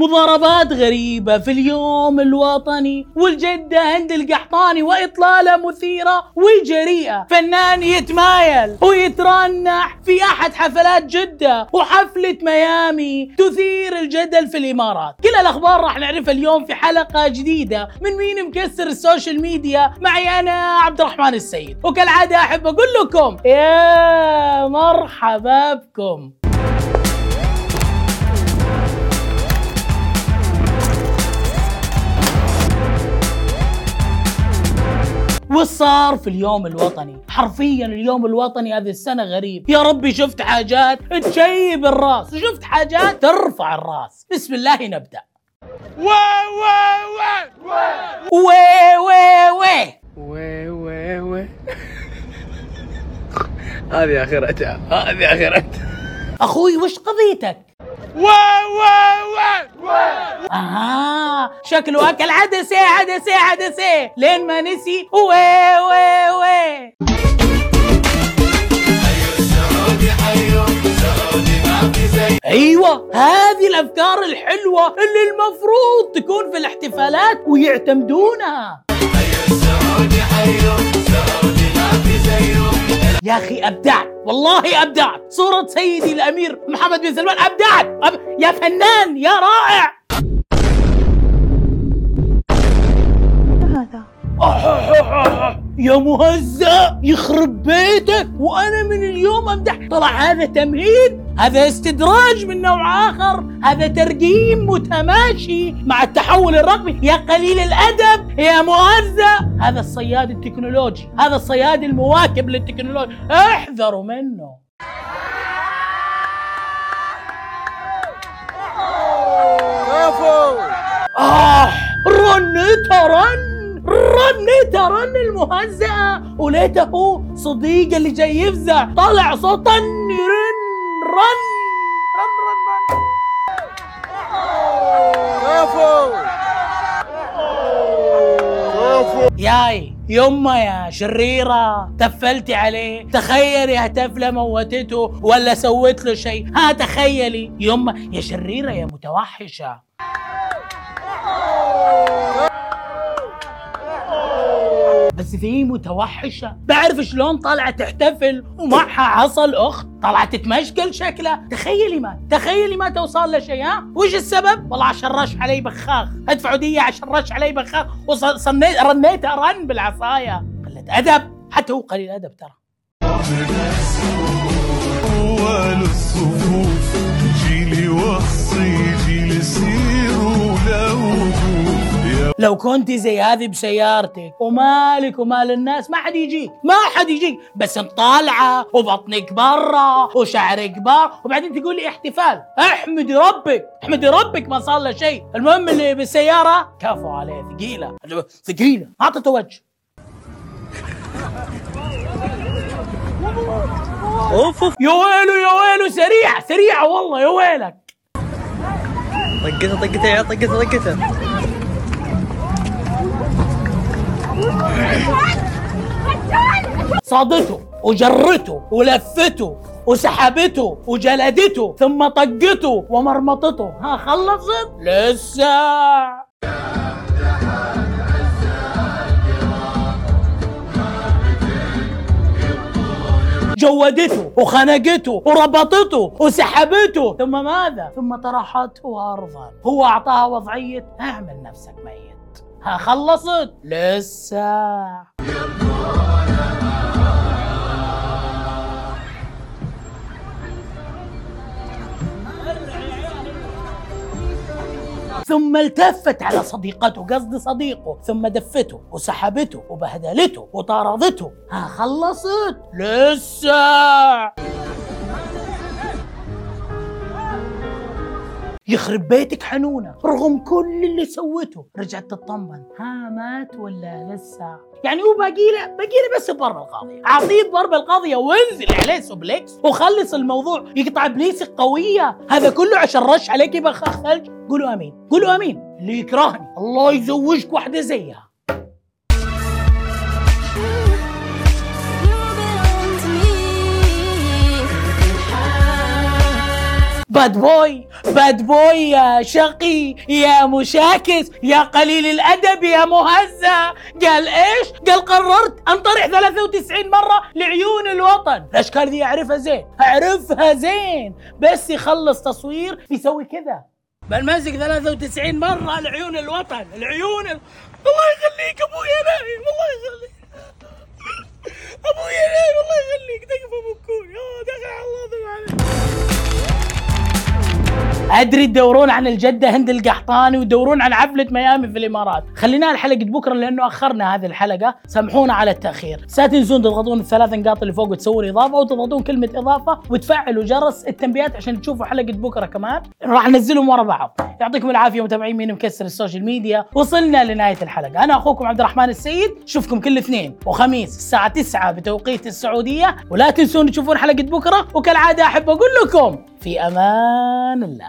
مضاربات غريبة في اليوم الوطني والجدة هند القحطاني وإطلالة مثيرة وجريئة. فنان يتمايل ويترنح في أحد حفلات جدة وحفلة ميامي تثير الجدل في الإمارات. كل الأخبار راح نعرفها اليوم في حلقة جديدة من مين مكسر ال social media؟ معي أنا عبد الرحمن السيد. وكالعادة أحب أقول لكم يا مرحبا بكم. وصار في اليوم الوطني؟ حرفيا اليوم الوطني هذه السنة غريب. يا ربي شفت حاجات تشيب الراس. وشفت حاجات ترفع الراس. بسم الله نبدأ. وي وي وي وي وي هذه آخرتها هذه آخرتها. أخوي وش قضيتك؟ و أها شكله اكل عدسة عدسة. عدسه لين ما نسي وي وي وي. أيوه هذه الأفكار الحلوة اللي المفروض تكون في الاحتفالات ويعتمدونها. أيوه السعودي حيو السعودي ما في زيه يا أخي ابدعت والله ابدعت صورة سيدي الأمير محمد بن سلمان ابدعت أب... يا فنان يا رائع. هذا؟ يا مهزأ يخرب بيتك وأنا من اليوم أمدح. طلع هذا تمهيد هذا استدراج من نوع آخر هذا ترقيم متماشي مع التحول الرقمي. يا قليل الأدب يا مهزأ. هذا الصياد التكنولوجي هذا الصياد المواكب للتكنولوجيا احذروا منه. آه رنتها رن رنتها رن المهزأة وليته صديق اللي جاي يفزع. طلع صوت طن رن. رن رن رن. رن كفو ياي يما يا شريرة تفلتي عليه. تخيلي هتفلة موتته ولا سويت له شيء. ها تخيلي. يما يا شريرة يا متوحشة. بس في متوحشة. بعرف شلون طالعة تحتفل ومعها عصا الأخت طلعت تتمشكل شكلها. تخيلي ما تخيلي ما توصل له شيء ها؟ وش السبب؟ والله عشان رش علي بخاخ. ادفعوا دية عشان رش علي بخاخ. وصنيت رنيت رن بالعصاية. قلة أدب. حتى هو قليل أدب ترى. لو كنت زي هذه بسيارتك ومالك ومال الناس ما حد يجيك ما حد يجيك. بس طالعة وبطنك برا وشعرك بار وبعدين تقول لي احتفال. احمدي ربك احمدي ربك ما صار له شيء. المهم اللي بالسيارة كفو عليه ثقيلة. ثقيلة اعطته وجه. أوف أوف. يا ويلو يا ويلو سريعة سريعة والله يا ويلك. طقتها طقتها يا طقتها طقتها صادته وجرته ولفته وسحبته وجلدته ثم طقته ومرمطته. ها خلصت؟ لسه. جودته وخنقته وربطته وسحبته. ثم ماذا؟ ثم طرحته أرضا. هو أعطاها وضعية. اعمل نفسك ميت. ها خلصت؟ لسه. ثم التفت على صديقته قصدي صديقه ثم دفته وسحبته وبهدلته وطاردته. ها خلصت لسه. يخرب بيتك حنونة رغم كل اللي سوته رجعت تطمن. ها مات ولا لسه؟ يعني هو باقي له باقي له بس ضرب القاضية أعطيه ضرب القاضية وانزل عليه suplex وخلص الموضوع. يقطع ابليسك قوية هذا كله عشان رش عليك بخاخ ثلج قولوا آمين. قولوا آمين. اللي يكرهني. الله يزوجك واحدة زيها. bad boy bad boy يا شقي يا مشاكس يا قليل الأدب يا مهزأ. قال إيش؟ قال قررت أنطرح 93 مرة لعيون الوطن. الاشكال دي أعرفها زين؟ أعرفها زين. بس يخلص تصوير يسوي كذا. بالمسك 93 مرة لعيون الوطن. العيون ال... الله يخليك ابويا نايم الله يخليك. ابويا نايم الله يخليك. تقف على الله دخل أدري تدورون عن الجدة هند القحطاني وتدورون عن حفله ميامي في الإمارات. خليناها لحلقه بكرة لأنه أخرنا هذه الحلقة. سامحونا على التأخير. لا تنسون تضغطون الثلاث نقاط اللي فوق وتسوون إضافة وتضغطون كلمة إضافة وتفعلوا جرس التنبيهات عشان تشوفوا حلقة بكرة كمان. راح ننزلهم ورا بعض. يعطيكم العافية متابعين مين مكسر ال social media. وصلنا لنهاية الحلقة. أنا أخوكم عبد الرحمن السيد. اشوفكم كل اثنين وخميس الساعة 9 بتوقيت السعودية. ولا تنسون تشوفون حلقة بكرة. وكالعادة أحب أقول لكم في أمان الله.